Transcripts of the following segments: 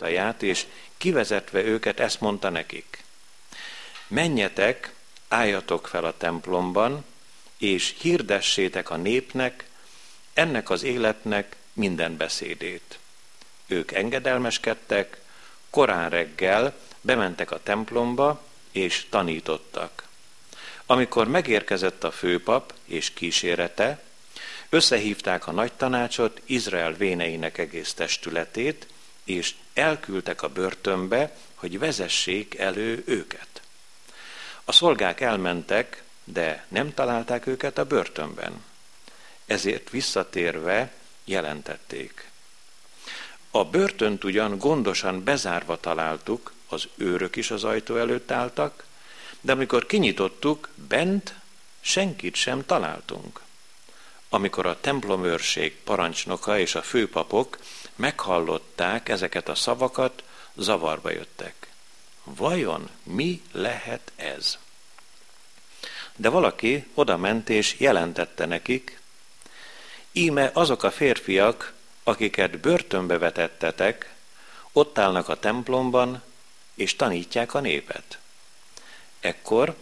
ajtaját, és kivezetve őket ezt mondta nekik. Menjetek, álljatok fel a templomban, és hirdessétek a népnek, ennek az életnek minden beszédét. Ők engedelmeskedtek, korán reggel bementek a templomba, és tanítottak. Amikor megérkezett a főpap és kísérete, összehívták a nagy tanácsot, Izrael véneinek egész testületét, és elküldtek a börtönbe, hogy vezessék elő őket. A szolgák elmentek, de nem találták őket a börtönben. Ezért visszatérve jelentették. A börtönt ugyan gondosan bezárva találtuk, az őrök is az ajtó előtt álltak, de amikor kinyitottuk, bent senkit sem találtunk. Amikor a templomőrség parancsnoka és a főpapok meghallották ezeket a szavakat, zavarba jöttek. Vajon mi lehet ez? De valaki oda ment és jelentette nekik, íme azok a férfiak, akiket börtönbe vetettetek, ott állnak a templomban, és tanítják a népet. Ekkor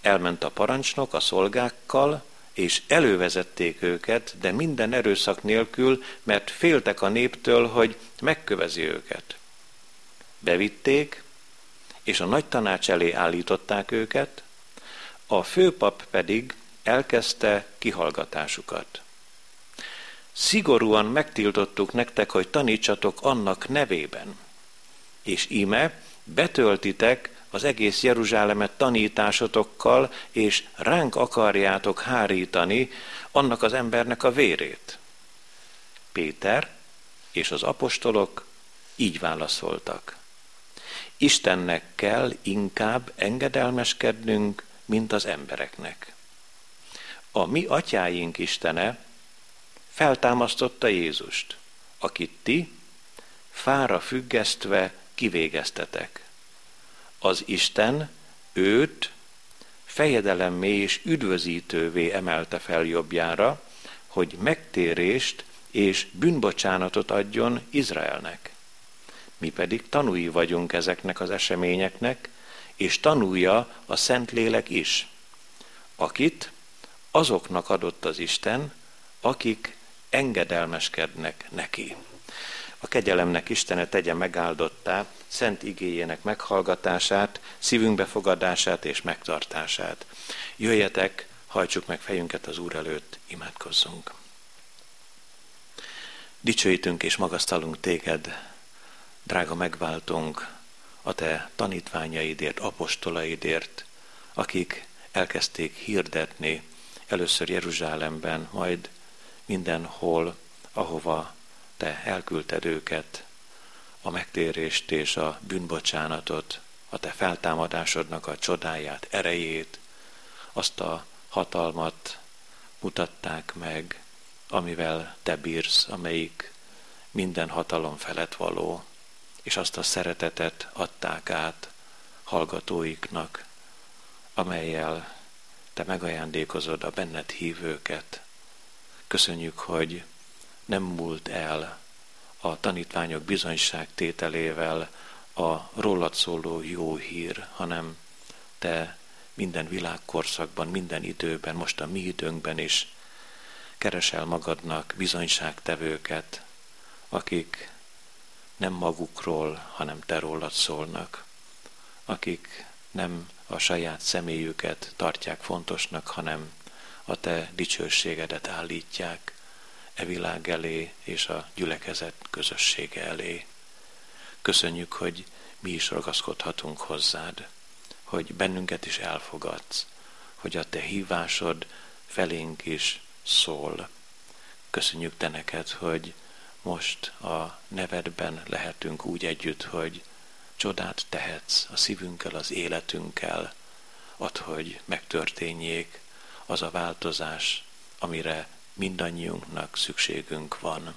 elment a parancsnok a szolgákkal, és elővezették őket, de minden erőszak nélkül, mert féltek a néptől, hogy megkövezi őket. Bevitték, és a nagy tanács elé állították őket, a főpap pedig elkezdte kihallgatásukat. Szigorúan megtiltottuk nektek, hogy tanítsatok annak nevében. És íme, betöltitek az egész Jeruzsálemet tanításotokkal, és ránk akarjátok hárítani annak az embernek a vérét. Péter és az apostolok így válaszoltak. Istennek kell inkább engedelmeskednünk, mint az embereknek. A mi atyáink Istene feltámasztotta Jézust, akit ti fára függesztve kivégeztetek. Az Isten őt fejedelemmé és üdvözítővé emelte fel jobbjára, hogy megtérést és bűnbocsánatot adjon Izraelnek. Mi pedig tanúi vagyunk ezeknek az eseményeknek, és tanulja a Szentlélek is, akit azoknak adott az Isten, akik engedelmeskednek neki. A kegyelemnek Istene tegye megáldottá szent igéjének meghallgatását, szívünk befogadását és megtartását. Jöjjetek, hajtsuk meg fejünket az Úr előtt, imádkozzunk. Dicsőítünk és magasztalunk téged, drága megváltunk, a te tanítványaidért, apostolaidért, akik elkezdték hirdetni először Jeruzsálemben, majd mindenhol, ahova te elküldted őket, a megtérést és a bűnbocsánatot, a te feltámadásodnak a csodáját, erejét, azt a hatalmat mutatták meg, amivel te bírsz, amelyik minden hatalom felett való, és azt a szeretetet adták át hallgatóiknak, amelyel te megajándékozod a benned hívőket. Köszönjük, hogy nem múlt el a tanítványok bizonyságtételével a rólad szóló jó hír, hanem te minden világkorszakban, minden időben, most a mi időnkben is keresel magadnak bizonyságtevőket, akik nem magukról, hanem te rólad szólnak, akik nem a saját személyüket tartják fontosnak, hanem a te dicsőségedet állítják e világ elé és a gyülekezet közössége elé. Köszönjük, hogy mi is ragaszkodhatunk hozzád, hogy bennünket is elfogadsz, hogy a te hívásod felénk is szól. Köszönjük te neked, hogy most a nevedben lehetünk úgy együtt, hogy csodát tehetsz a szívünkkel, az életünkkel, ad, hogy megtörténjék az a változás, amire mindannyiunknak szükségünk van.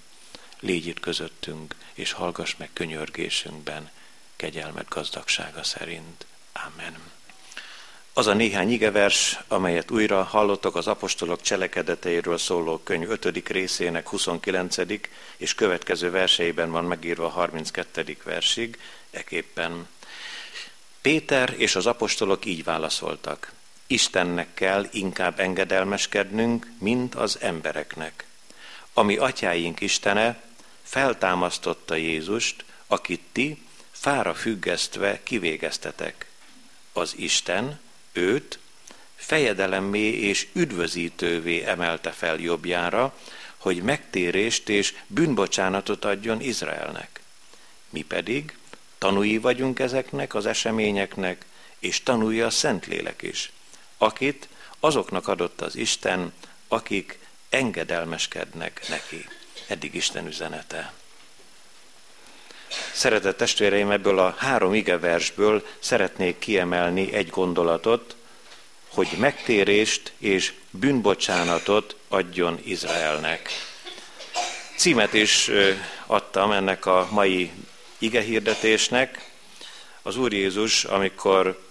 Légy itt közöttünk, és hallgass meg könyörgésünkben, kegyelmet gazdagsága szerint. Amen. Az a néhány igevers, amelyet újra hallottak az apostolok cselekedeteiről szóló könyv 5. részének 29. és következő verseiben van megírva a 32. versig, eképpen. Péter és az apostolok így válaszoltak. Istennek kell inkább engedelmeskednünk, mint az embereknek. Ami atyáink Istene feltámasztotta Jézust, akit ti fára függesztve kivégeztetek. Az Isten őt fejedelemmé és üdvözítővé emelte fel jobbjára, hogy megtérést és bűnbocsánatot adjon Izraelnek. Mi pedig tanúi vagyunk ezeknek az eseményeknek, és tanulja a Szentlélek is, akit azoknak adott az Isten, akik engedelmeskednek neki. Eddig Isten üzenete. Szeretett testvéreim, ebből a három igeversből szeretnék kiemelni egy gondolatot, hogy megtérést és bűnbocsánatot adjon Izraelnek. Címet is adtam ennek a mai igehirdetésnek. Az Úr Jézus, amikor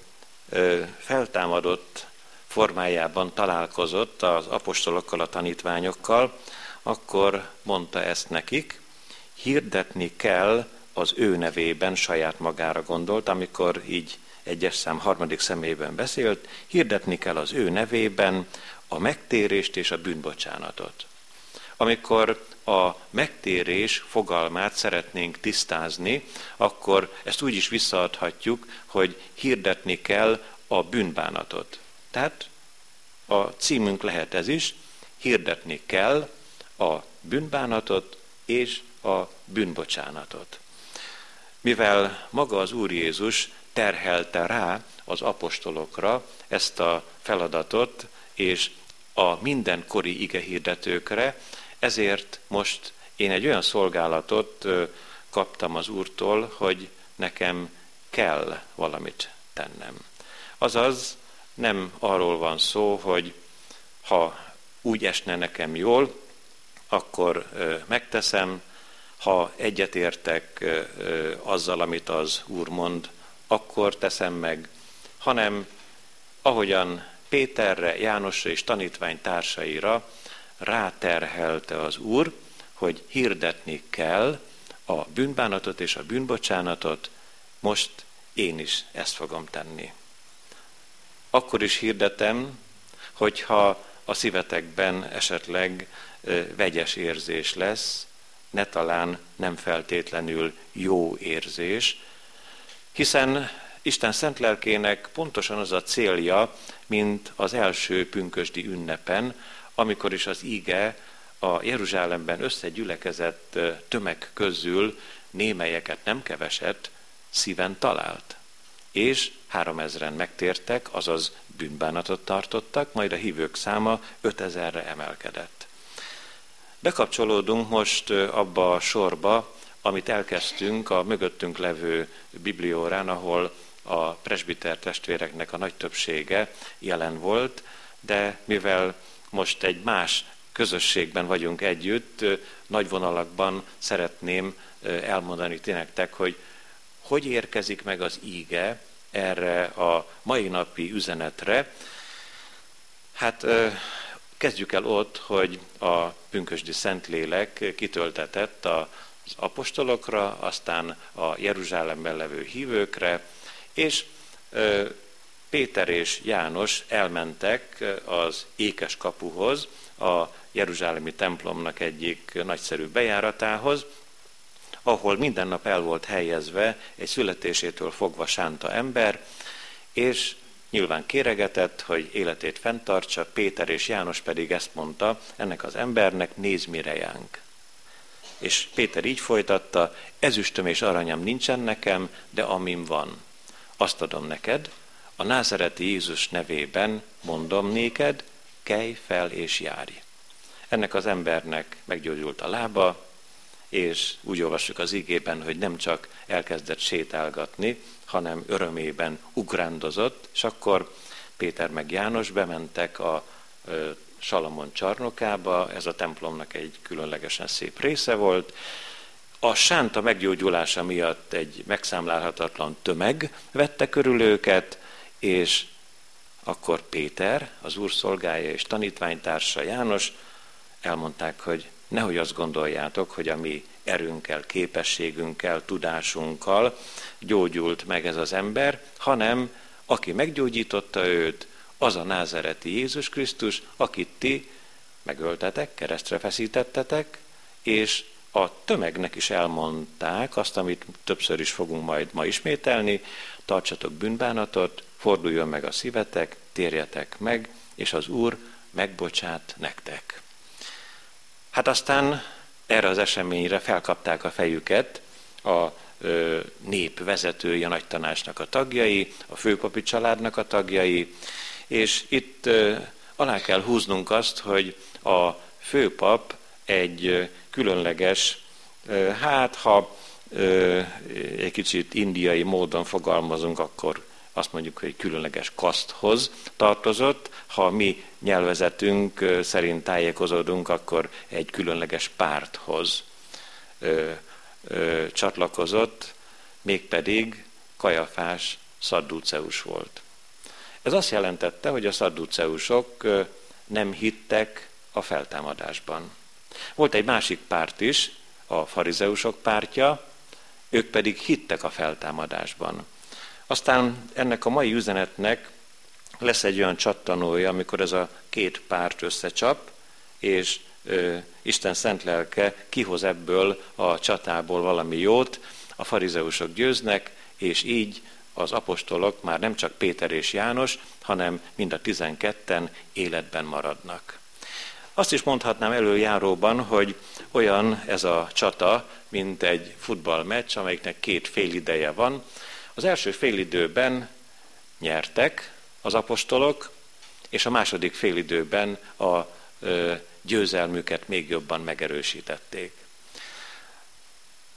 feltámadott formájában találkozott az apostolokkal, a tanítványokkal, akkor mondta ezt nekik, hirdetni kell az ő nevében saját magára gondolt, amikor így egyes szám harmadik szemében beszélt, hirdetni kell az ő nevében a megtérést és a bűnbocsánatot. Amikor a megtérés fogalmát szeretnénk tisztázni, akkor ezt úgy is visszaadhatjuk, hogy hirdetni kell a bűnbánatot. Tehát a címünk lehet ez is, hirdetni kell a bűnbánatot és a bűnbocsánatot. Mivel maga az Úr Jézus terhelte rá az apostolokra ezt a feladatot, és a mindenkori igehirdetőkre, ezért most én egy olyan szolgálatot kaptam az Úrtól, hogy nekem kell valamit tennem. Azaz nem arról van szó, hogy ha úgy esne nekem jól, akkor megteszem, ha egyetértek azzal, amit az Úr mond, akkor teszem meg, hanem ahogyan Péterre, Jánosra és tanítvány társaira ráterhelte az Úr, hogy hirdetni kell a bűnbánatot és a bűnbocsánatot, most én is ezt fogom tenni. Akkor is hirdetem, hogyha a szívetekben esetleg vegyes érzés lesz, ne talán nem feltétlenül jó érzés, hiszen Isten szent lelkének pontosan az a célja, mint az első pünkösdi ünnepen, amikor is az íge a Jeruzsálemben összegyülekezett tömeg közül némelyeket nem keveset szíven talált. És három ezren megtértek, azaz bűnbánatot tartottak, majd a hívők száma ötezerre emelkedett. Bekapcsolódunk most abba a sorba, amit elkezdtünk a mögöttünk levő bibliórán, ahol a presbiter testvéreknek a nagy többsége jelen volt, de mivel most egy más közösségben vagyunk együtt, nagy vonalakban szeretném elmondani ti nektek, hogy hogy érkezik meg az íge erre a mai napi üzenetre. Hát kezdjük el ott, hogy a pünkösdi Szentlélek kitöltetett az apostolokra, aztán a Jeruzsálemben levő hívőkre, és Péter és János elmentek az ékes kapuhoz, a Jeruzsálemi templomnak egyik nagyszerű bejáratához, ahol minden nap el volt helyezve egy születésétől fogva sánta ember, és nyilván kéregetett, hogy életét fenntartsa, Péter és János pedig ezt mondta ennek az embernek, nézd mire jánk. És Péter így folytatta, ezüstöm és aranyam nincsen nekem, de amim van, azt adom neked, a názereti Jézus nevében mondom néked, kelj fel és járj. Ennek az embernek meggyógyult a lába, és úgy olvassuk az igében, hogy nem csak elkezdett sétálgatni, hanem örömében ugrándozott, és akkor Péter meg János bementek a Salamon csarnokába, ez a templomnak egy különlegesen szép része volt. A sánta meggyógyulása miatt egy megszámlálhatatlan tömeg vette körül őket, és akkor Péter, az úr szolgája és tanítványtársa János elmondták, hogy nehogy azt gondoljátok, hogy a mi erőnkkel, képességünkkel, tudásunkkal gyógyult meg ez az ember, hanem aki meggyógyította őt, az a názereti Jézus Krisztus, akit ti megöltetek, keresztre feszítettetek, és a tömegnek is elmondták azt, amit többször is fogunk majd ma ismételni, tartsatok bűnbánatot, forduljon meg a szívetek, térjetek meg, és az Úr megbocsát nektek. Hát aztán erre az eseményre felkapták a fejüket a nép vezetői, a nagy tanácsnak a tagjai, a főpapi családnak a tagjai, és itt alá kell húznunk azt, hogy a főpap egy különleges, hát ha egy kicsit indiai módon fogalmazunk, akkor azt mondjuk, hogy különleges kaszthoz tartozott. Ha mi nyelvezetünk szerint tájékozódunk, akkor egy különleges párthoz ö, ö, csatlakozott, mégpedig Kajafás szadduceus volt. Ez azt jelentette, hogy a szadduceusok nem hittek a feltámadásban. Volt egy másik párt is, a farizeusok pártja, ők pedig hittek a feltámadásban. Aztán ennek a mai üzenetnek lesz egy olyan csattanója, amikor ez a két párt összecsap, és ö, Isten szent lelke kihoz ebből a csatából valami jót, a farizeusok győznek, és így az apostolok már nem csak Péter és János, hanem mind a tizenketten életben maradnak. Azt is mondhatnám előjáróban, hogy olyan ez a csata, mint egy futballmeccs, amelyiknek két félideje van. Az első félidőben nyertek az apostolok, és a második félidőben a győzelmüket még jobban megerősítették.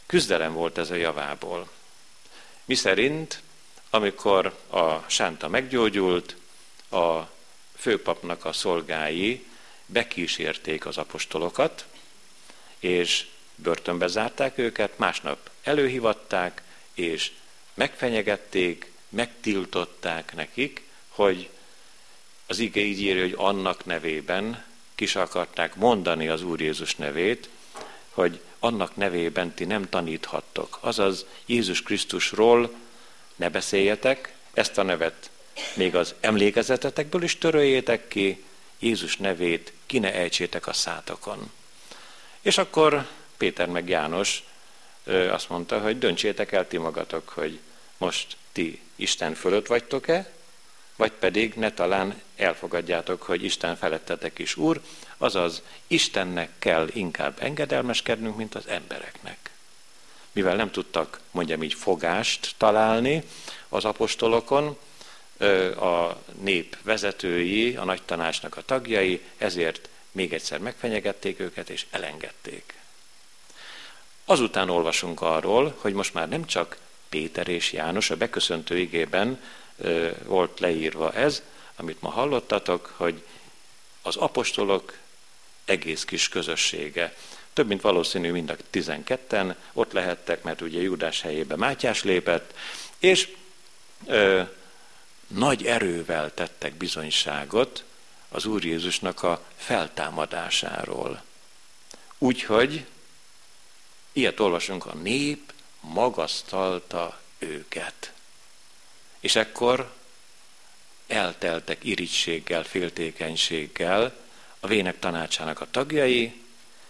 Küzdelem volt ez a javából. Mi szerint, amikor a sánta meggyógyult, a főpapnak a szolgái bekísérték az apostolokat, és börtönbe zárták őket, másnap előhivatták, és megfenyegették, megtiltották nekik, hogy az ige így írja, hogy annak nevében kis akarták mondani az Úr Jézus nevét, hogy annak nevében ti nem taníthattok. Azaz Jézus Krisztusról ne beszéljetek, ezt a nevet még az emlékezetetekből is töröljétek ki, Jézus nevét ki ne ejtsétek a szátokon. És akkor Péter meg János azt mondta, hogy döntsétek el ti magatok, hogy most ti Isten fölött vagytok-e, vagy pedig ne talán elfogadjátok, hogy Isten felettetek is Úr, azaz Istennek kell inkább engedelmeskednünk, mint az embereknek. Mivel nem tudtak, mondjam így, fogást találni az apostolokon, a nép vezetői, a nagy tanácsnak a tagjai, ezért még egyszer megfenyegették őket és elengedték. Azután olvasunk arról, hogy most már nem csak Péter és János, a beköszöntő igében volt leírva ez, amit ma hallottatok, hogy az apostolok egész kis közössége. Több mint valószínű mind a tizenketten ott lehettek, mert ugye Júdás helyébe Mátyás lépett, és ö, nagy erővel tettek bizonyságot az Úr Jézusnak a feltámadásáról. Úgyhogy, ilyet olvasunk, a nép magasztalta őket. És ekkor elteltek irigységgel, féltékenységgel a vének tanácsának a tagjai,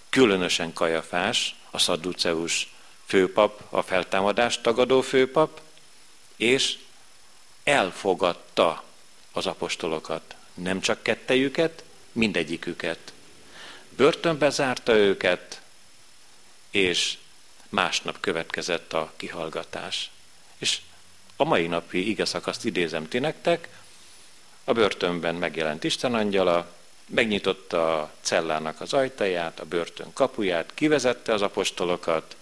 különösen Kajafás, a szadduceus főpap, a feltámadást tagadó főpap, és elfogadta az apostolokat, nem csak kettejüket, mindegyiküket. Börtönbe zárta őket, és másnap következett a kihallgatás. És a mai napi ige szakaszt idézem ti nektek, a börtönben megjelent Isten angyala, megnyitotta a cellának az ajtaját, a börtön kapuját, kivezette az apostolokat,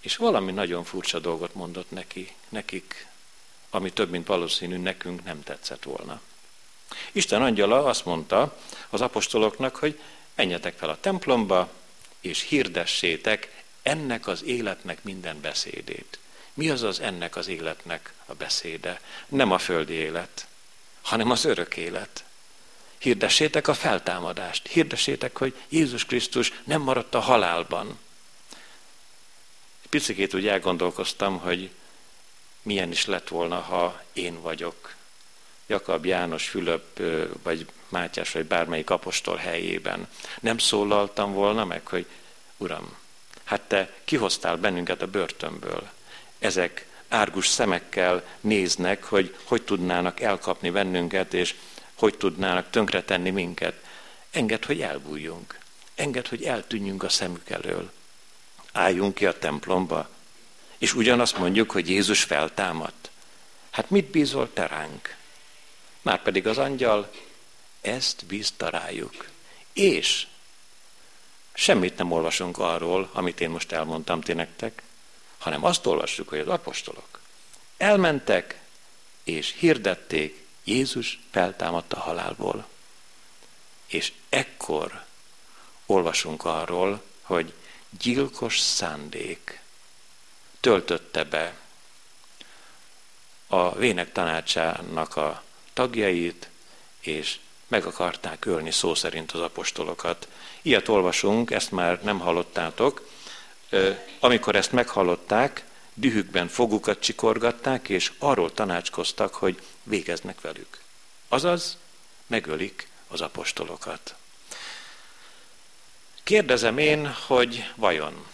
és valami nagyon furcsa dolgot mondott neki, nekik, ami több, mint valószínű nekünk nem tetszett volna. Isten angyala azt mondta az apostoloknak, hogy menjetek fel a templomba, és hirdessétek ennek az életnek minden beszédét. Mi az az ennek az életnek a beszéde? Nem a földi élet, hanem az örök élet. Hirdessétek a feltámadást, hirdessétek, hogy Jézus Krisztus nem maradt a halálban. Picikét úgy elgondolkoztam, hogy milyen is lett volna, ha én vagyok Jakab, János, Fülöp, vagy Mátyás, vagy bármelyik apostol helyében. Nem szólaltam volna meg, hogy Uram, hát te kihoztál bennünket a börtönből. Ezek árgus szemekkel néznek, hogy hogy tudnának elkapni bennünket, és hogy tudnának tönkretenni minket. Enged, hogy elbújjunk. Enged, hogy eltűnjünk a szemük elől. Álljunk ki a templomba, és ugyanazt mondjuk, hogy Jézus feltámadt. Hát mit bízol te ránk? Márpedig az angyal ezt bízta rájuk. És semmit nem olvasunk arról, amit én most elmondtam ti nektek, hanem azt olvassuk, hogy az apostolok elmentek és hirdették, Jézus feltámadt a halálból. És ekkor olvasunk arról, hogy gyilkos szándék töltötte be a vének tanácsának a tagjait, és meg akarták ölni szó szerint az apostolokat. Ilyet olvasunk, ezt már nem hallottátok. Amikor ezt meghallották, dühükben fogukat csikorgatták, és arról tanácskoztak, hogy végeznek velük. Azaz, megölik az apostolokat. Kérdezem én, hogy vajon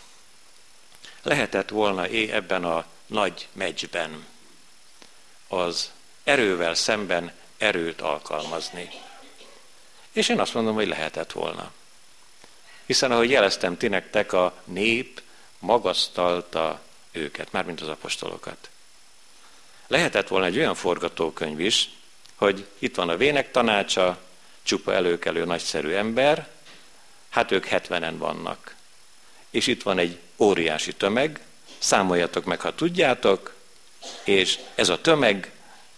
lehetett volna é ebben a nagy meccsben az erővel szemben erőt alkalmazni. És én azt mondom, hogy lehetett volna. Hiszen ahogy jeleztem ti nektek, a nép magasztalta őket, mármint az apostolokat. Lehetett volna egy olyan forgatókönyv is, hogy itt van a vének tanácsa, csupa előkelő nagyszerű ember, hát ők hetvenen vannak. És itt van egy óriási tömeg, számoljatok meg, ha tudjátok, és ez a tömeg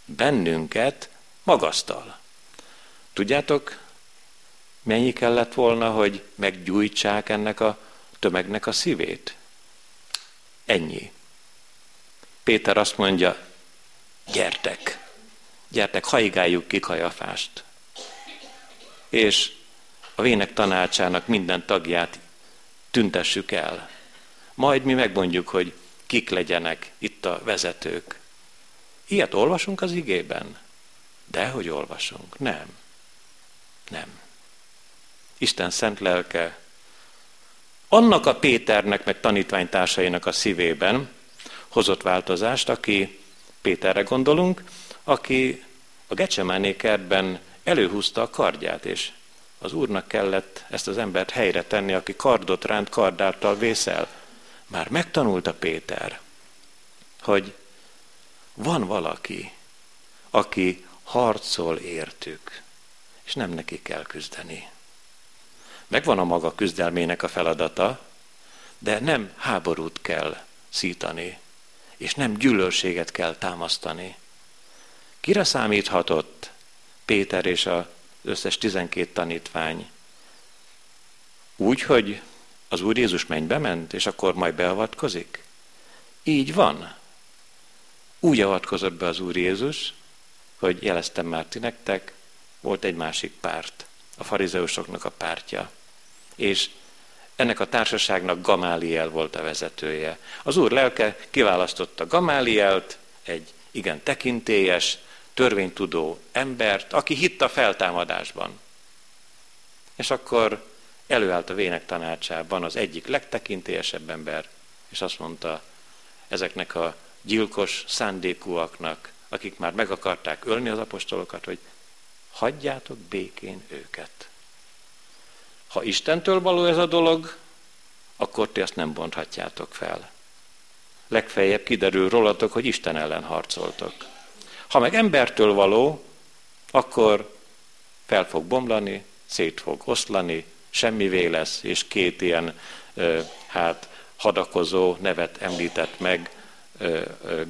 bennünket magasztal. Tudjátok, mennyi kellett volna, hogy meggyújtsák ennek a tömegnek a szívét? Ennyi. Péter azt mondja, gyertek, gyertek, haigáljuk ki kajafást. És a vének tanácsának minden tagját tüntessük el. Majd mi megmondjuk, hogy kik legyenek itt a vezetők. Ilyet olvasunk az igében? De hogy olvasunk? Nem. Nem. Isten szent lelke annak a Péternek, meg tanítványtársainak a szívében hozott változást, aki Péterre gondolunk, aki a Gecsemáné kertben előhúzta a kardját, és az úrnak kellett ezt az embert helyre tenni, aki kardot ránt kardáltal vészel. Már megtanulta Péter, hogy van valaki, aki harcol értük, és nem neki kell küzdeni. Megvan a maga küzdelmének a feladata, de nem háborút kell szítani, és nem gyűlölséget kell támasztani. Kire számíthatott Péter és az összes tizenkét tanítvány? Úgy, hogy az Úr Jézus mennybe ment, és akkor majd beavatkozik? Így van. Úgy avatkozott be az Úr Jézus, hogy jeleztem már ti nektek, volt egy másik párt, a farizeusoknak a pártja. És ennek a társaságnak Gamáliel volt a vezetője. Az úr lelke kiválasztotta Gamálielt, egy igen tekintélyes, törvénytudó embert, aki hitt a feltámadásban. És akkor előállt a vének tanácsában az egyik legtekintélyesebb ember, és azt mondta ezeknek a gyilkos szándékúaknak, akik már meg akarták ölni az apostolokat, hogy hagyjátok békén őket. Ha Istentől való ez a dolog, akkor ti azt nem bonthatjátok fel. Legfeljebb kiderül rólatok, hogy Isten ellen harcoltok. Ha meg embertől való, akkor fel fog bomlani, szét fog oszlani, semmivé lesz, és két ilyen hát hadakozó nevet említett meg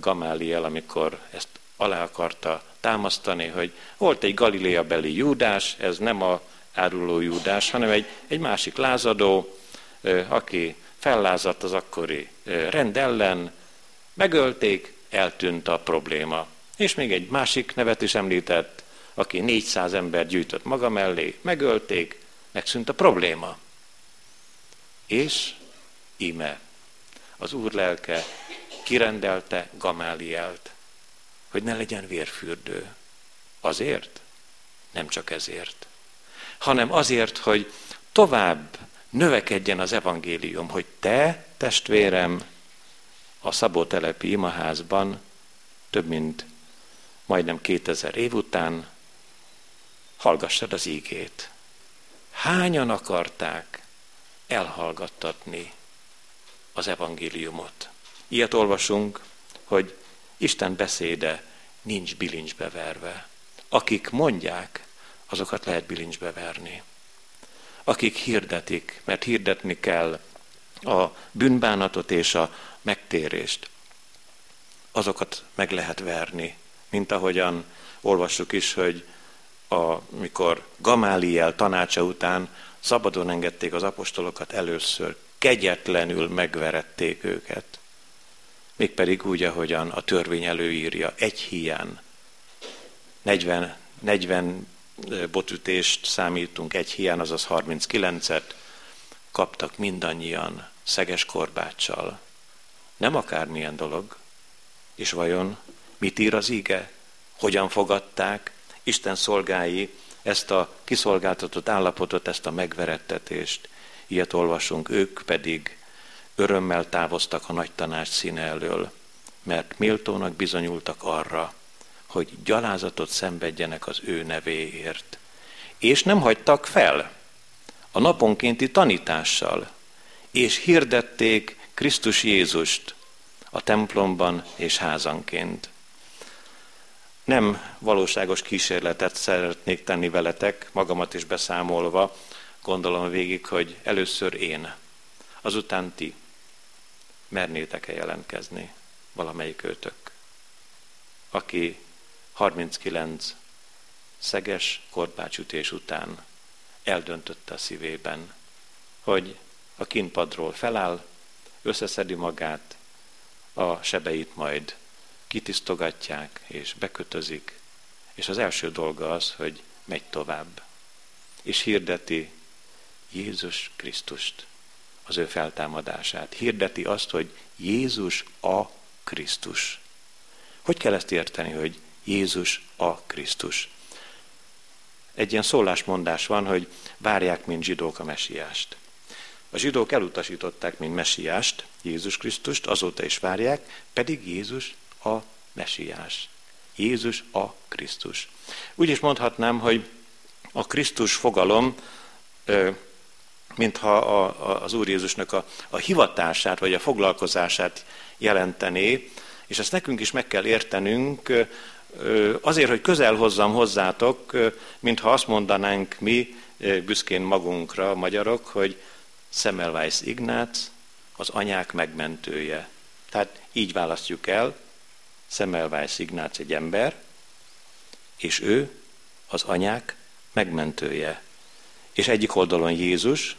Gamáliel, amikor ezt alá akarta támasztani, hogy volt egy Galilea beli Júdás, ez nem a áruló Júdás, hanem egy, egy másik lázadó, aki fellázadt az akkori rend ellen, megölték, eltűnt a probléma. És még egy másik nevet is említett, aki 400 ember gyűjtött maga mellé, megölték, megszűnt a probléma. És íme, az Úr lelke kirendelte Gamálielt, hogy ne legyen vérfürdő. Azért? Nem csak ezért, hanem azért, hogy tovább növekedjen az evangélium, hogy te, testvérem, a Szabótelepi imaházban több mint majdnem 2000 év után hallgassad az ígét. Hányan akarták elhallgattatni az evangéliumot? Ilyet olvasunk, hogy Isten beszéde nincs bilincsbe verve. Akik mondják, azokat lehet bilincsbe verni. Akik hirdetik, mert hirdetni kell a bűnbánatot és a megtérést, azokat meg lehet verni, mint ahogyan olvassuk is, hogy amikor Gamáliel tanácsa után szabadon engedték az apostolokat először, kegyetlenül megverették őket. Mégpedig úgy, ahogyan a törvény előírja, egy hián. 40, 40 botütést számítunk egy hián, azaz 39-et kaptak mindannyian szeges korbáccsal. Nem akármilyen dolog. És vajon mit ír az ige? Hogyan fogadták Isten szolgái ezt a kiszolgáltatott állapotot, ezt a megverettetést? Ilyet olvasunk, ők pedig örömmel távoztak a nagy tanács színe elől, mert méltónak bizonyultak arra, hogy gyalázatot szenvedjenek az ő nevéért. És nem hagytak fel a naponkénti tanítással, és hirdették Krisztus Jézust a templomban és házanként. Nem valóságos kísérletet szeretnék tenni veletek, magamat is beszámolva, gondolom végig, hogy először én, azután ti mernétek-e jelentkezni valamelyik őtök, aki 39 szeges korpácsütés után eldöntötte a szívében, hogy a kínpadról feláll, összeszedi magát, a sebeit majd kitisztogatják és bekötözik, és az első dolga az, hogy megy tovább, és hirdeti Jézus Krisztust, az ő feltámadását. Hirdeti azt, hogy Jézus a Krisztus. Hogy kell ezt érteni, hogy Jézus a Krisztus? Egy ilyen szólásmondás van, hogy várják, mint zsidók a mesiást. A zsidók elutasították, mint mesiást, Jézus Krisztust, azóta is várják, pedig Jézus a mesiás. Jézus a Krisztus. Úgy is mondhatnám, hogy a Krisztus fogalom, mintha az Úr Jézusnak a, a hivatását vagy a foglalkozását jelentené, és ezt nekünk is meg kell értenünk, azért, hogy közel hozzam hozzátok, mintha azt mondanánk mi büszkén magunkra, magyarok, hogy Semmelweis Ignác, az anyák megmentője. Tehát így választjuk el, Semmelweis Ignác egy ember, és ő az anyák megmentője. És egyik oldalon Jézus,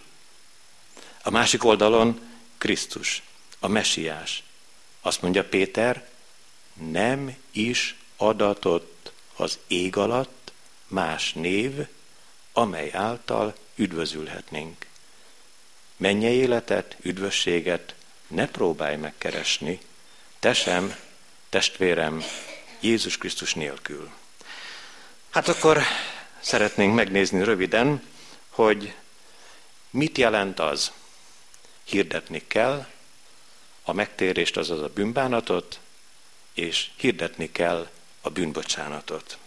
a másik oldalon Krisztus, a mesiás. Azt mondja Péter, nem is adatott az ég alatt más név, amely által üdvözülhetnénk. Mennyei életet, üdvösséget ne próbálj megkeresni, te sem, testvérem, Jézus Krisztus nélkül. Hát akkor szeretnénk megnézni röviden, hogy mit jelent az. Hirdetni kell a megtérést, azaz a bűnbánatot, és hirdetni kell a bűnbocsánatot.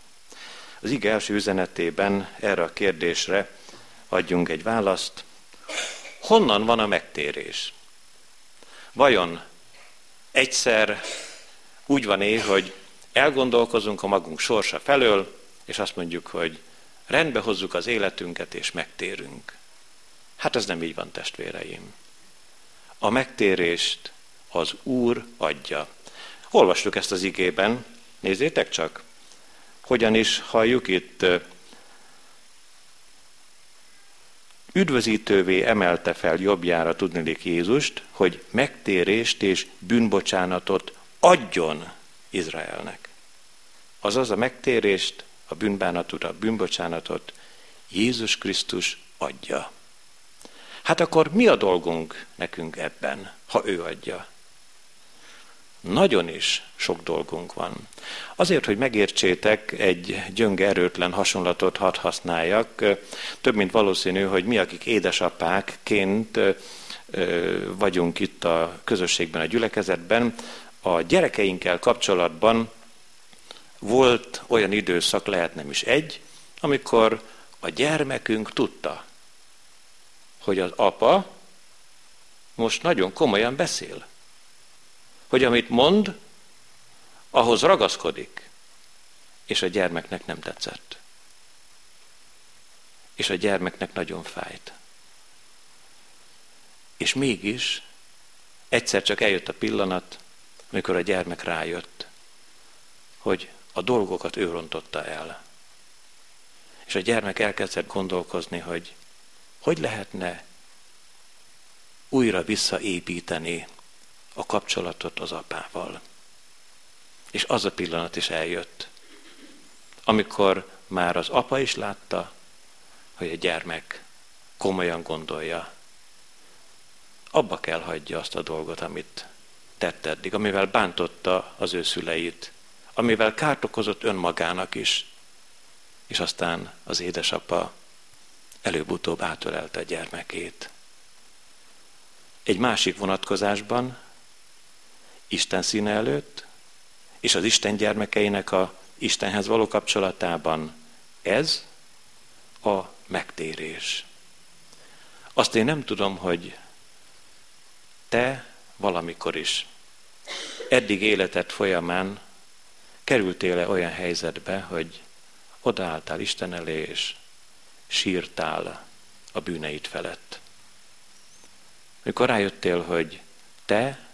Az ige első üzenetében erre a kérdésre adjunk egy választ, honnan van a megtérés? Vajon egyszer úgy van é, hogy elgondolkozunk a magunk sorsa felől, és azt mondjuk, hogy rendbe hozzuk az életünket, és megtérünk. Hát ez nem így van, testvéreim. A megtérést az Úr adja. Olvastuk ezt az igében, nézzétek csak, hogyan is halljuk itt üdvözítővé emelte fel jobbjára tudnilik Jézust, hogy megtérést és bűnbocsánatot adjon Izraelnek. Azaz a megtérést a bűnbánatot, a bűnbocsánatot Jézus Krisztus adja. Hát akkor mi a dolgunk nekünk ebben, ha ő adja? Nagyon is sok dolgunk van. Azért, hogy megértsétek, egy gyönge erőtlen hasonlatot hadd használjak. Több mint valószínű, hogy mi, akik édesapákként vagyunk itt a közösségben, a gyülekezetben, a gyerekeinkkel kapcsolatban volt olyan időszak, lehet nem is egy, amikor a gyermekünk tudta, hogy az apa most nagyon komolyan beszél. Hogy amit mond, ahhoz ragaszkodik, és a gyermeknek nem tetszett. És a gyermeknek nagyon fájt. És mégis egyszer csak eljött a pillanat, amikor a gyermek rájött, hogy a dolgokat ő rontotta el. És a gyermek elkezdett gondolkozni, hogy hogy lehetne újra visszaépíteni a kapcsolatot az apával. És az a pillanat is eljött, amikor már az apa is látta, hogy a gyermek komolyan gondolja. Abba kell hagyja azt a dolgot, amit tett eddig, amivel bántotta az ő szüleit, amivel kárt okozott önmagának is, és aztán az édesapa előbb-utóbb átölelte a gyermekét. Egy másik vonatkozásban, Isten színe előtt, és az Isten gyermekeinek a Istenhez való kapcsolatában ez a megtérés. Azt én nem tudom, hogy te valamikor is eddig életed folyamán kerültél-e olyan helyzetbe, hogy odaálltál Isten elé, és sírtál a bűneid felett. Mikor rájöttél, hogy te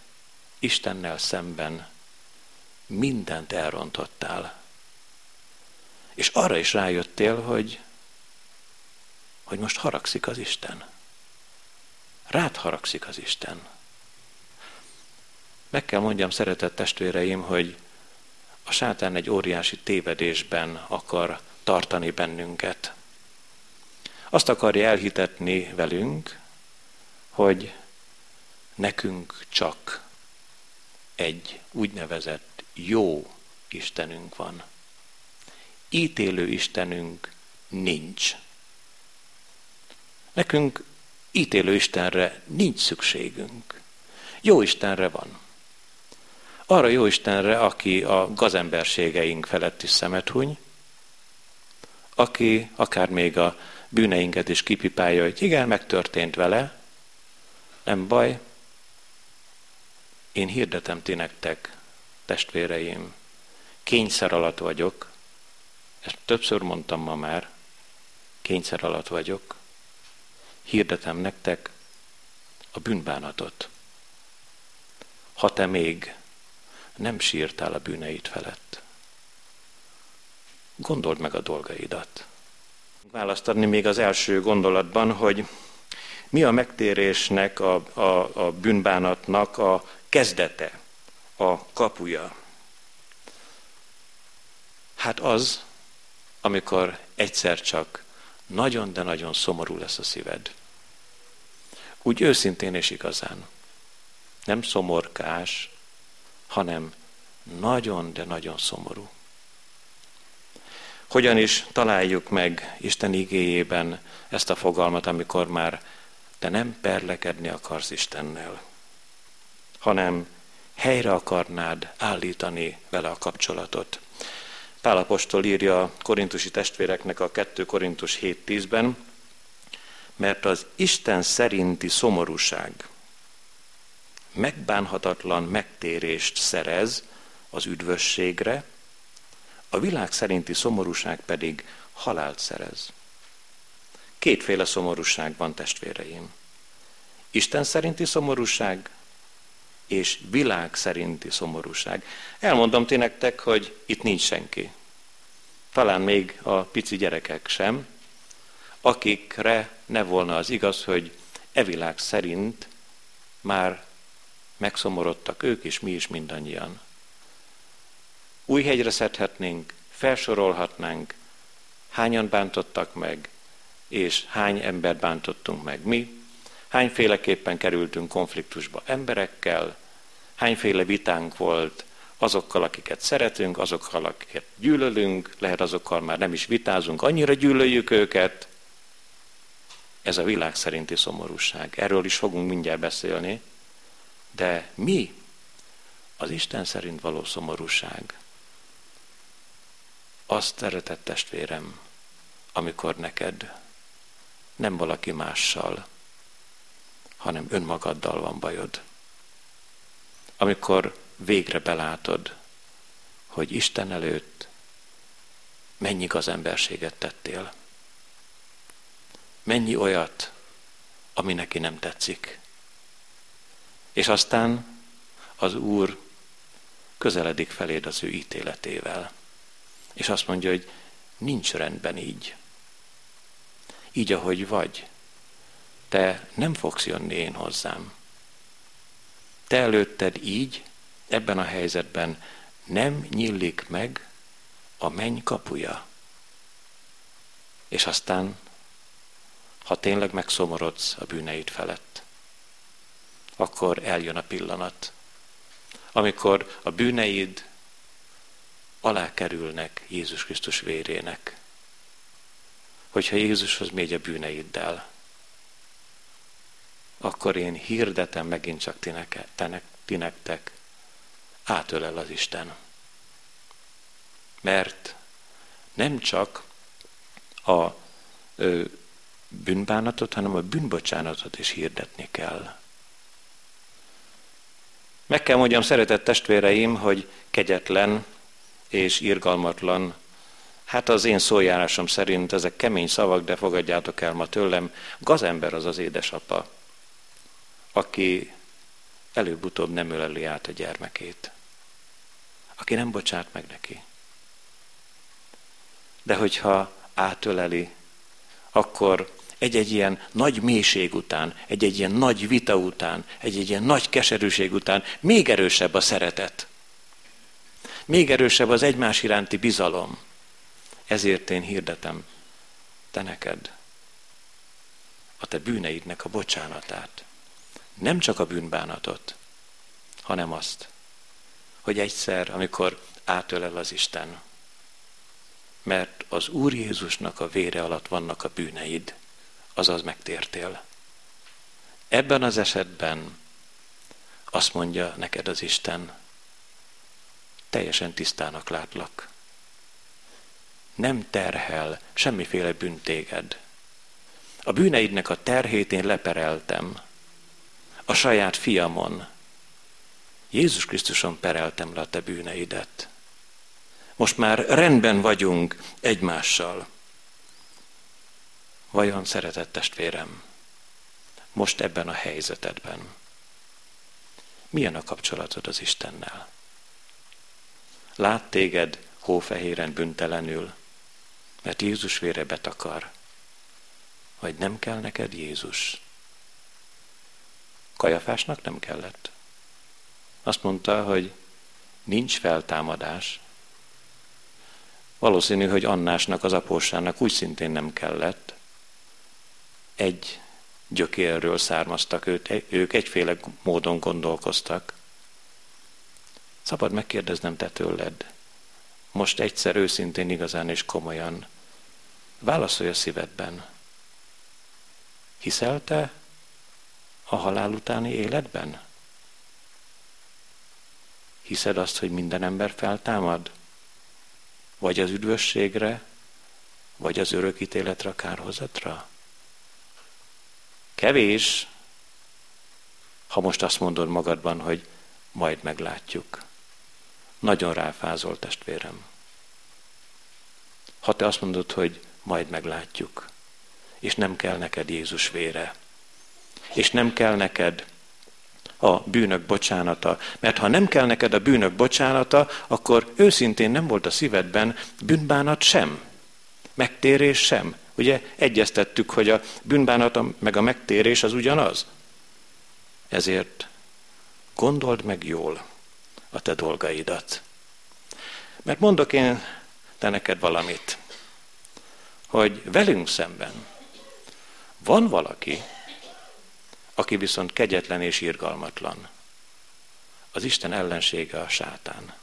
Istennel szemben mindent elrontottál, és arra is rájöttél, hogy, hogy most haragszik az Isten. Rád haragszik az Isten. Meg kell mondjam, szeretett testvéreim, hogy a sátán egy óriási tévedésben akar tartani bennünket. Azt akarja elhitetni velünk, hogy nekünk csak egy úgynevezett jó Istenünk van. Ítélő Istenünk nincs. Nekünk ítélő Istenre nincs szükségünk. Jó Istenre van. Arra jó Istenre, aki a gazemberségeink felett is szemet huny, aki akár még a bűneinket is kipipálja, hogy igen, megtörtént vele, nem baj, én hirdetem ti nektek, testvéreim, kényszer alatt vagyok, ezt többször mondtam ma már, kényszer alatt vagyok, hirdetem nektek a bűnbánatot. Ha te még nem sírtál a bűneid felett. Gondold meg a dolgaidat. Választ még az első gondolatban, hogy mi a megtérésnek, a, a, a bűnbánatnak a kezdete, a kapuja. Hát az, amikor egyszer csak nagyon, de nagyon szomorú lesz a szíved. Úgy őszintén és igazán. Nem szomorkás, hanem nagyon, de nagyon szomorú. Hogyan is találjuk meg Isten igéjében ezt a fogalmat, amikor már te nem perlekedni akarsz Istennel, hanem helyre akarnád állítani vele a kapcsolatot. Pálapostól írja a korintusi testvéreknek a 2 Korintus 7.10-ben, mert az Isten szerinti szomorúság megbánhatatlan megtérést szerez az üdvösségre, a világ szerinti szomorúság pedig halált szerez. Kétféle szomorúság van, testvéreim. Isten szerinti szomorúság és világ szerinti szomorúság. Elmondom ti nektek, hogy itt nincs senki. Talán még a pici gyerekek sem, akikre ne volna az igaz, hogy e világ szerint már megszomorodtak ők is, mi is mindannyian. Új hegyre szedhetnénk, felsorolhatnánk hányan bántottak meg, és hány ember bántottunk meg mi, hányféleképpen kerültünk konfliktusba emberekkel, hányféle vitánk volt azokkal, akiket szeretünk, azokkal, akiket gyűlölünk, lehet azokkal már nem is vitázunk, annyira gyűlöljük őket. Ez a világ szerinti szomorúság. Erről is fogunk mindjárt beszélni. De mi az Isten szerint való szomorúság? Azt szeretett testvérem, amikor neked nem valaki mással, hanem önmagaddal van bajod. Amikor végre belátod, hogy Isten előtt mennyi az emberséget tettél. Mennyi olyat, ami neki nem tetszik. És aztán az Úr közeledik feléd az ő ítéletével. És azt mondja, hogy nincs rendben így. Így, ahogy vagy, te nem fogsz jönni én hozzám. Te előtted így, ebben a helyzetben nem nyílik meg a menny kapuja. És aztán, ha tényleg megszomorodsz a bűneid felett, akkor eljön a pillanat, amikor a bűneid alá kerülnek Jézus Krisztus vérének. Hogyha Jézushoz megy a bűneiddel, akkor én hirdetem megint csak ti, neke, te, nektek, átölel az Isten. Mert nem csak a bűnbánatot, hanem a bűnbocsánatot is hirdetni kell. Meg kell mondjam, szeretett testvéreim, hogy kegyetlen és irgalmatlan, hát az én szójárásom szerint ezek kemény szavak, de fogadjátok el ma tőlem, gazember az az édesapa, aki előbb-utóbb nem öleli át a gyermekét aki nem bocsát meg neki. De hogyha átöleli, akkor egy-egy ilyen nagy mélység után, egy-egy ilyen nagy vita után, egy-egy ilyen nagy keserűség után még erősebb a szeretet. Még erősebb az egymás iránti bizalom. Ezért én hirdetem te neked a te bűneidnek a bocsánatát. Nem csak a bűnbánatot, hanem azt, hogy egyszer, amikor átölel az Isten, mert az Úr Jézusnak a vére alatt vannak a bűneid, azaz megtértél. Ebben az esetben azt mondja neked az Isten, teljesen tisztának látlak. Nem terhel semmiféle bűntéged. A bűneidnek a terhét én lepereltem. A saját fiamon, Jézus Krisztuson pereltem le a te bűneidet. Most már rendben vagyunk egymással. Vajon szeretett testvérem, most ebben a helyzetedben, milyen a kapcsolatod az Istennel? Lát téged hófehéren büntelenül, mert Jézus vére betakar, vagy nem kell neked Jézus? Kajafásnak nem kellett. Azt mondta, hogy nincs feltámadás. Valószínű, hogy Annásnak, az apósának úgy szintén nem kellett. Egy gyökérről származtak őt, ők egyféle módon gondolkoztak. Szabad megkérdeznem te tőled, most egyszer őszintén, igazán és komolyan, válaszolj a szívedben. Hiszel te a halál utáni életben? Hiszed azt, hogy minden ember feltámad? Vagy az üdvösségre, vagy az örök ítéletre, a kárhozatra? Kevés, ha most azt mondod magadban, hogy majd meglátjuk. Nagyon ráfázol, testvérem. Ha te azt mondod, hogy majd meglátjuk, és nem kell neked Jézus vére, és nem kell neked a bűnök bocsánata. Mert ha nem kell neked a bűnök bocsánata, akkor őszintén nem volt a szívedben bűnbánat sem, megtérés sem. Ugye egyeztettük, hogy a bűnbánat meg a megtérés az ugyanaz. Ezért gondold meg jól a te dolgaidat. Mert mondok én te neked valamit. hogy velünk szemben van valaki, aki viszont kegyetlen és irgalmatlan. Az Isten ellensége a sátán.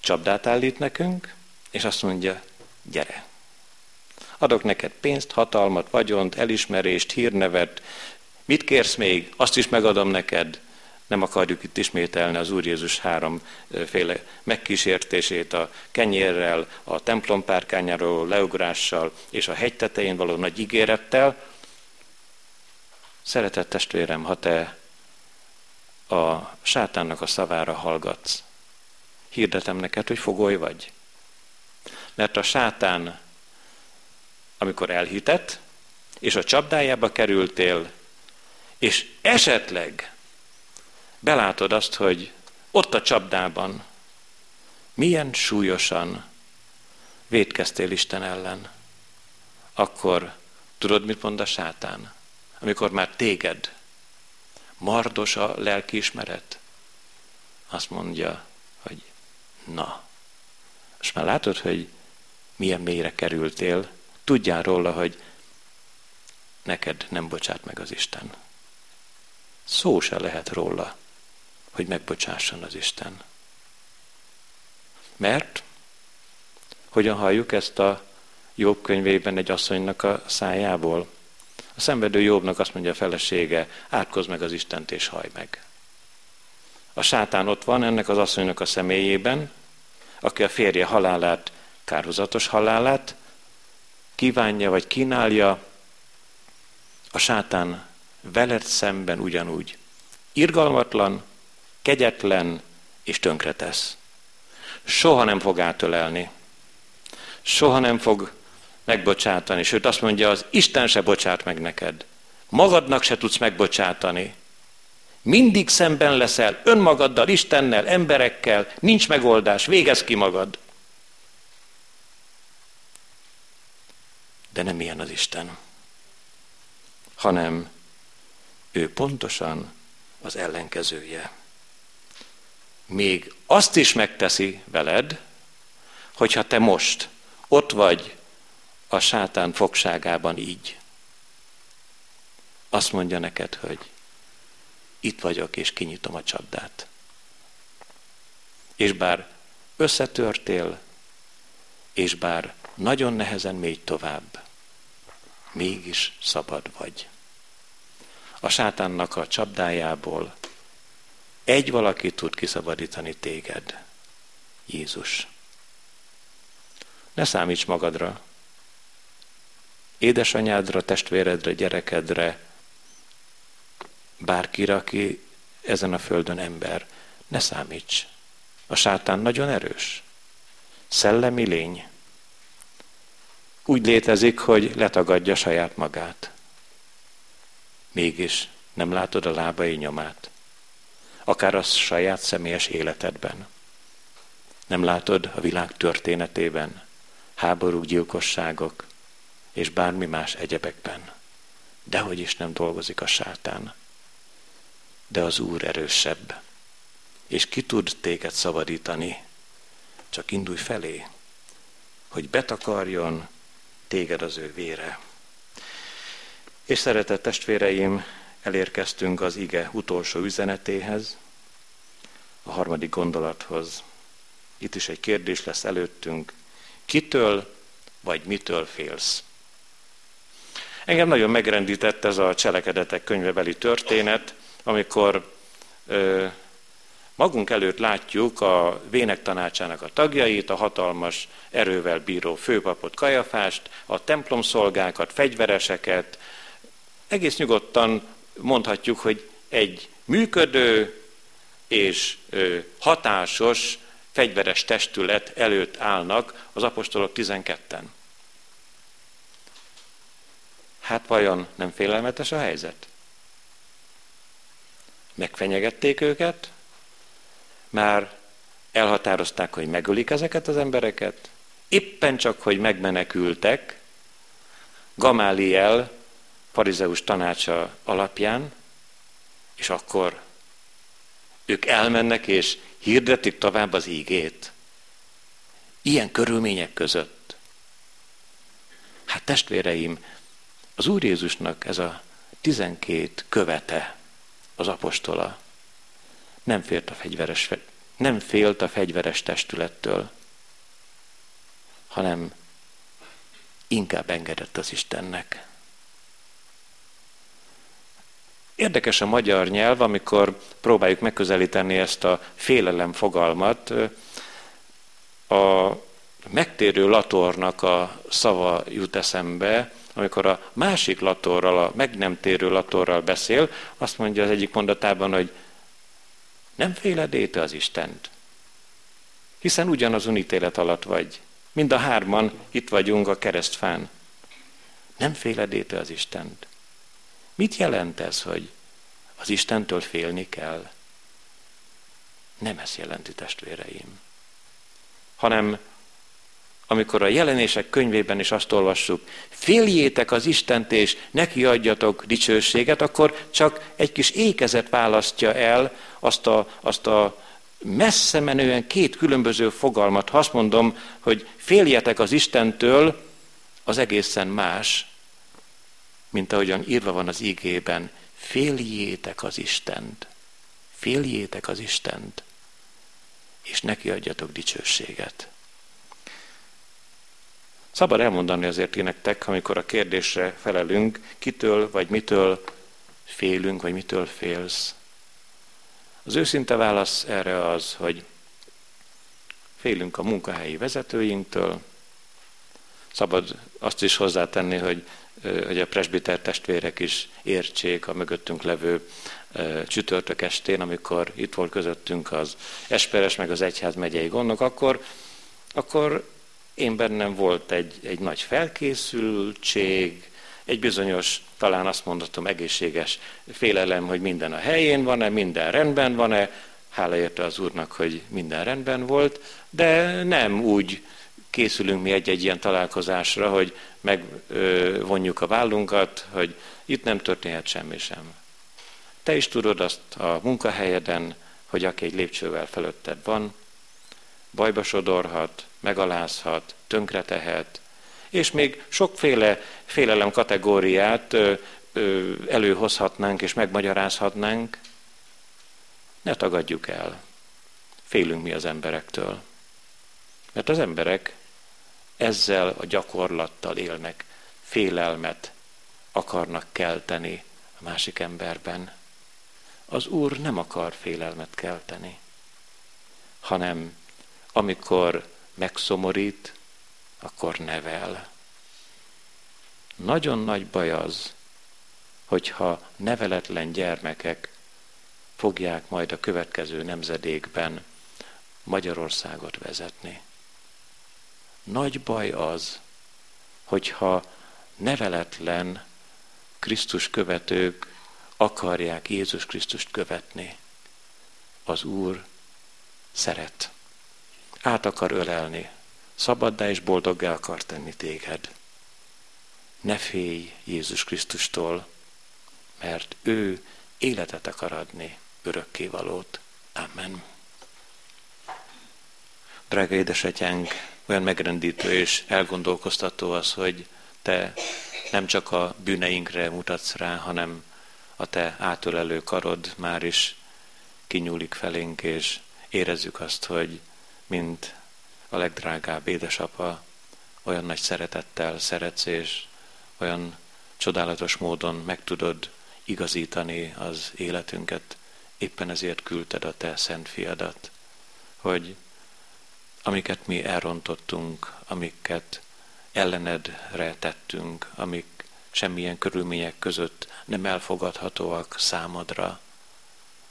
Csapdát állít nekünk, és azt mondja, gyere. Adok neked pénzt, hatalmat, vagyont, elismerést, hírnevet. Mit kérsz még? Azt is megadom neked. Nem akarjuk itt ismételni az Úr Jézus háromféle megkísértését a kenyérrel, a templom párkányáról, leugrással és a hegy tetején való nagy ígérettel. Szeretett testvérem, ha te a sátánnak a szavára hallgatsz, hirdetem neked, hogy fogoly vagy. Mert a sátán, amikor elhitett, és a csapdájába kerültél, és esetleg belátod azt, hogy ott a csapdában milyen súlyosan védkeztél Isten ellen, akkor tudod, mit mond a sátán? Amikor már téged mardos a lelkiismeret, azt mondja, hogy na, és már látod, hogy milyen mélyre kerültél, tudjál róla, hogy neked nem bocsát meg az Isten. Szó se lehet róla, hogy megbocsásson az Isten. Mert, hogyan halljuk ezt a Jobb könyvében egy asszonynak a szájából? A szenvedő Jobbnak azt mondja a felesége, átkozz meg az Istent és haj meg. A sátán ott van ennek az asszonynak a személyében, aki a férje halálát, kárhozatos halálát kívánja vagy kínálja, a sátán veled szemben ugyanúgy irgalmatlan, kegyetlen és tönkretesz. Soha nem fog átölelni. Soha nem fog megbocsátani. Sőt azt mondja, az Isten se bocsát meg neked. Magadnak se tudsz megbocsátani. Mindig szemben leszel önmagaddal, Istennel, emberekkel, nincs megoldás, végez ki magad. De nem ilyen az Isten, hanem ő pontosan az ellenkezője. Még azt is megteszi veled, hogyha te most ott vagy a sátán fogságában így. Azt mondja neked, hogy itt vagyok, és kinyitom a csapdát. És bár összetörtél, és bár nagyon nehezen mégy tovább, mégis szabad vagy. A sátánnak a csapdájából egy valaki tud kiszabadítani téged, Jézus. Ne számíts magadra, édesanyádra, testvéredre, gyerekedre, bárkire, aki ezen a földön ember. Ne számíts. A sátán nagyon erős. Szellemi lény. Úgy létezik, hogy letagadja saját magát. Mégis nem látod a lábai nyomát. Akár a saját személyes életedben. Nem látod a világ történetében. Háborúk, gyilkosságok, és bármi más egyebekben. Dehogy is nem dolgozik a sátán. De az Úr erősebb, és ki tud téged szabadítani. Csak indulj felé, hogy betakarjon téged az ő vére. És szeretett testvéreim, elérkeztünk az ige utolsó üzenetéhez, a harmadik gondolathoz. Itt is egy kérdés lesz előttünk. Kitől vagy mitől félsz? Engem nagyon megrendített ez a cselekedetek könyvebeli történet, amikor ö, magunk előtt látjuk a vének tanácsának a tagjait, a hatalmas erővel bíró főpapot Kajafást, a templomszolgákat, fegyvereseket. Egész nyugodtan mondhatjuk, hogy egy működő és ö, hatásos fegyveres testület előtt állnak az apostolok 12-en. Hát vajon nem félelmetes a helyzet? Megfenyegették őket, már elhatározták, hogy megölik ezeket az embereket, éppen csak, hogy megmenekültek Gamáliel farizeus tanácsa alapján, és akkor ők elmennek és hirdetik tovább az ígét. Ilyen körülmények között. Hát testvéreim, az Úr Jézusnak ez a tizenkét követe, az apostola, nem félt a fegyveres, nem félt a fegyveres testülettől, hanem inkább engedett az Istennek. Érdekes a magyar nyelv, amikor próbáljuk megközelíteni ezt a félelem fogalmat. A megtérő latornak a szava jut eszembe, amikor a másik latorral, a meg nem térő latorral beszél, azt mondja az egyik mondatában, hogy nem féled az Istent? Hiszen ugyanazon ítélet alatt vagy. Mind a hárman itt vagyunk a keresztfán. Nem féled az Istent? Mit jelent ez, hogy az Istentől félni kell? Nem ezt jelenti, testvéreim. Hanem amikor a jelenések könyvében is azt olvassuk, féljétek az Istent és neki adjatok dicsőséget, akkor csak egy kis ékezet választja el azt a, azt a messze menően két különböző fogalmat. Ha azt mondom, hogy féljetek az Istentől, az egészen más, mint ahogyan írva van az ígében. Féljétek az Istent. Féljétek az Istent, és neki adjatok dicsőséget. Szabad elmondani azért én nektek, amikor a kérdésre felelünk, kitől vagy mitől félünk, vagy mitől félsz. Az őszinte válasz erre az, hogy félünk a munkahelyi vezetőinktől, szabad azt is hozzátenni, hogy, hogy a presbiter testvérek is értsék a mögöttünk levő csütörtök estén, amikor itt volt közöttünk az Esperes meg az Egyház megyei gondok, akkor, akkor én bennem volt egy, egy nagy felkészültség, egy bizonyos, talán azt mondhatom, egészséges félelem, hogy minden a helyén van-e, minden rendben van-e, hála érte az Úrnak, hogy minden rendben volt, de nem úgy készülünk mi egy-egy ilyen találkozásra, hogy megvonjuk a vállunkat, hogy itt nem történhet semmi sem. Te is tudod azt a munkahelyeden, hogy aki egy lépcsővel fölötted van, bajba sodorhat, megalázhat, tönkretehet, és még sokféle félelem kategóriát előhozhatnánk és megmagyarázhatnánk. Ne tagadjuk el. Félünk mi az emberektől. Mert az emberek ezzel a gyakorlattal élnek, félelmet akarnak kelteni a másik emberben. Az Úr nem akar félelmet kelteni, hanem amikor megszomorít, akkor nevel. Nagyon nagy baj az, hogyha neveletlen gyermekek fogják majd a következő nemzedékben Magyarországot vezetni. Nagy baj az, hogyha neveletlen Krisztus követők akarják Jézus Krisztust követni. Az Úr szeret át akar ölelni, szabaddá és boldoggá akar tenni téged. Ne félj Jézus Krisztustól, mert ő életet akar adni, örökkévalót. Amen. Drága édesatyánk, olyan megrendítő és elgondolkoztató az, hogy te nem csak a bűneinkre mutatsz rá, hanem a te átölelő karod már is kinyúlik felénk, és érezzük azt, hogy mint a legdrágább édesapa, olyan nagy szeretettel szeretsz, és olyan csodálatos módon meg tudod igazítani az életünket. Éppen ezért küldted a te szent fiadat, hogy amiket mi elrontottunk, amiket ellenedre tettünk, amik semmilyen körülmények között nem elfogadhatóak számodra,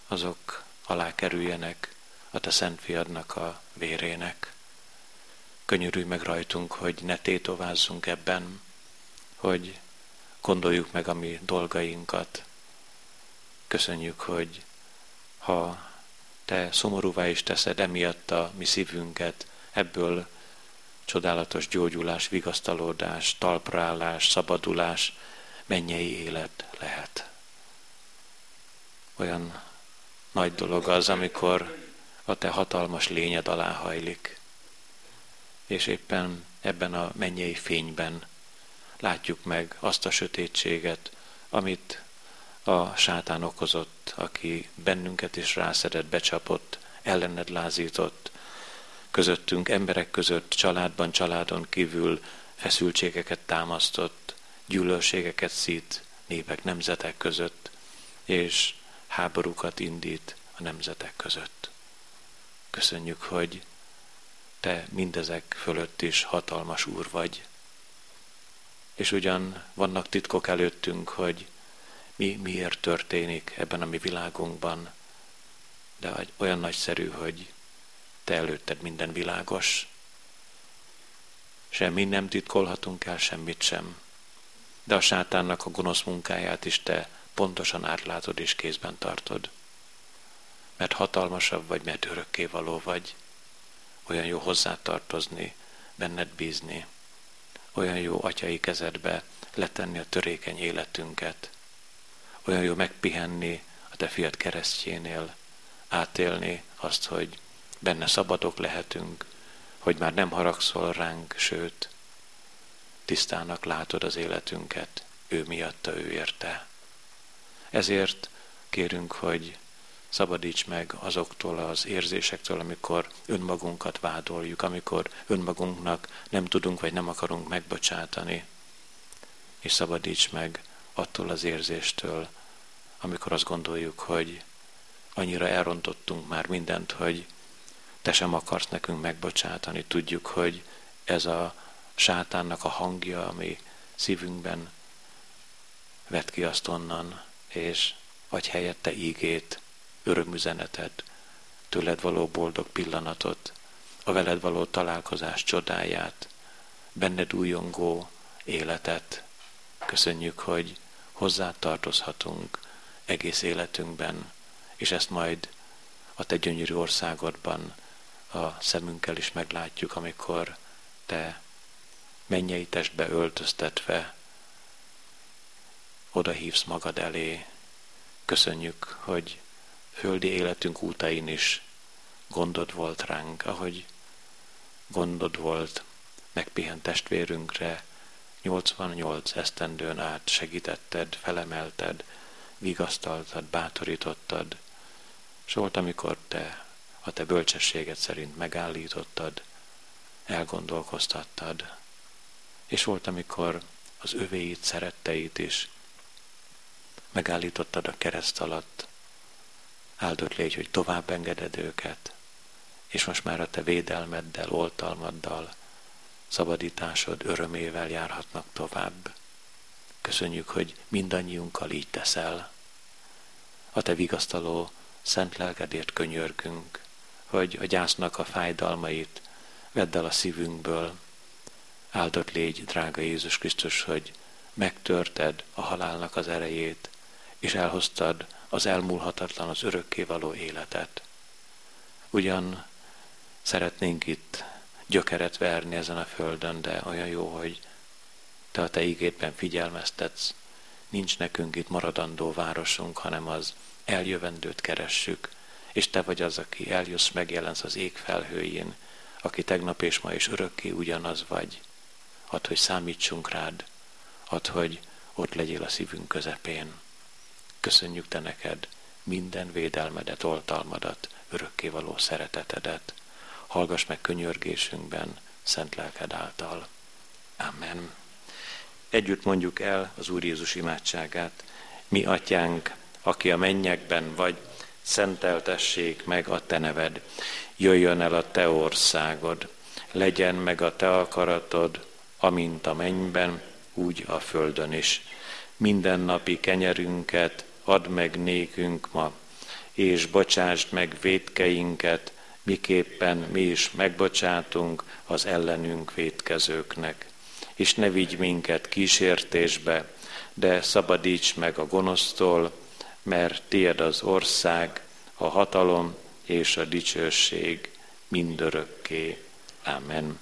azok alá kerüljenek a te szent fiadnak a vérének. Könyörülj meg rajtunk, hogy ne tétovázzunk ebben, hogy gondoljuk meg a mi dolgainkat. Köszönjük, hogy ha te szomorúvá is teszed emiatt a mi szívünket, ebből csodálatos gyógyulás, vigasztalódás, talprálás, szabadulás, mennyei élet lehet. Olyan nagy dolog az, amikor a te hatalmas lényed alá hajlik. És éppen ebben a mennyei fényben látjuk meg azt a sötétséget, amit a sátán okozott, aki bennünket is rászedett, becsapott, ellened lázított, közöttünk, emberek között, családban, családon kívül feszültségeket támasztott, gyűlölségeket szít népek, nemzetek között, és háborúkat indít a nemzetek között. Köszönjük, hogy te mindezek fölött is hatalmas úr vagy. És ugyan vannak titkok előttünk, hogy mi miért történik ebben a mi világunkban, de olyan nagyszerű, hogy te előtted minden világos. Semmi nem titkolhatunk el, semmit sem. De a sátánnak a gonosz munkáját is te pontosan átlátod és kézben tartod. Mert hatalmasabb vagy, mert való vagy. Olyan jó hozzátartozni, benned bízni. Olyan jó atyai kezedbe letenni a törékeny életünket. Olyan jó megpihenni a te fiat keresztjénél, átélni azt, hogy benne szabadok lehetünk, hogy már nem haragszol ránk, sőt, tisztának látod az életünket, ő miatta, ő érte. Ezért kérünk, hogy szabadíts meg azoktól az érzésektől, amikor önmagunkat vádoljuk, amikor önmagunknak nem tudunk vagy nem akarunk megbocsátani, és szabadíts meg attól az érzéstől, amikor azt gondoljuk, hogy annyira elrontottunk már mindent, hogy te sem akarsz nekünk megbocsátani. Tudjuk, hogy ez a sátánnak a hangja, ami szívünkben vett ki azt onnan, és adj helyette ígét, örömüzenetet, tőled való boldog pillanatot, a veled való találkozás csodáját, benned újongó életet. Köszönjük, hogy hozzá tartozhatunk egész életünkben, és ezt majd a te gyönyörű országodban a szemünkkel is meglátjuk, amikor te mennyei testbe öltöztetve oda hívsz magad elé. Köszönjük, hogy földi életünk útain is gondod volt ránk, ahogy gondod volt megpihent testvérünkre, 88 esztendőn át segítetted, felemelted, vigasztaltad, bátorítottad, és volt, amikor te a te bölcsességed szerint megállítottad, elgondolkoztattad, és volt, amikor az övéit, szeretteit is megállítottad a kereszt alatt, áldott légy, hogy tovább engeded őket, és most már a te védelmeddel, oltalmaddal, szabadításod örömével járhatnak tovább. Köszönjük, hogy mindannyiunkkal így teszel. A te vigasztaló szent lelkedért könyörgünk, hogy a gyásznak a fájdalmait vedd el a szívünkből. Áldott légy, drága Jézus Krisztus, hogy megtörted a halálnak az erejét, és elhoztad az elmúlhatatlan, az örökkévaló életet. Ugyan szeretnénk itt gyökeret verni ezen a földön, de olyan jó, hogy te a te ígétben figyelmeztetsz. Nincs nekünk itt maradandó városunk, hanem az eljövendőt keressük, és te vagy az, aki eljössz, megjelensz az ég felhőjén, aki tegnap és ma is örökké ugyanaz vagy. Add, hogy számítsunk rád, add, hogy ott legyél a szívünk közepén. Köszönjük te neked minden védelmedet, oltalmadat, örökkévaló szeretetedet. Hallgass meg könyörgésünkben, szent lelked által. Amen. Együtt mondjuk el az Úr Jézus imádságát. Mi atyánk, aki a mennyekben vagy, szenteltessék meg a te neved. Jöjjön el a te országod, legyen meg a te akaratod, amint a mennyben, úgy a földön is. Minden napi kenyerünket add meg nékünk ma, és bocsásd meg védkeinket, miképpen mi is megbocsátunk az ellenünk védkezőknek. És ne vigy minket kísértésbe, de szabadíts meg a gonosztól, mert tied az ország, a hatalom és a dicsőség mindörökké. Amen.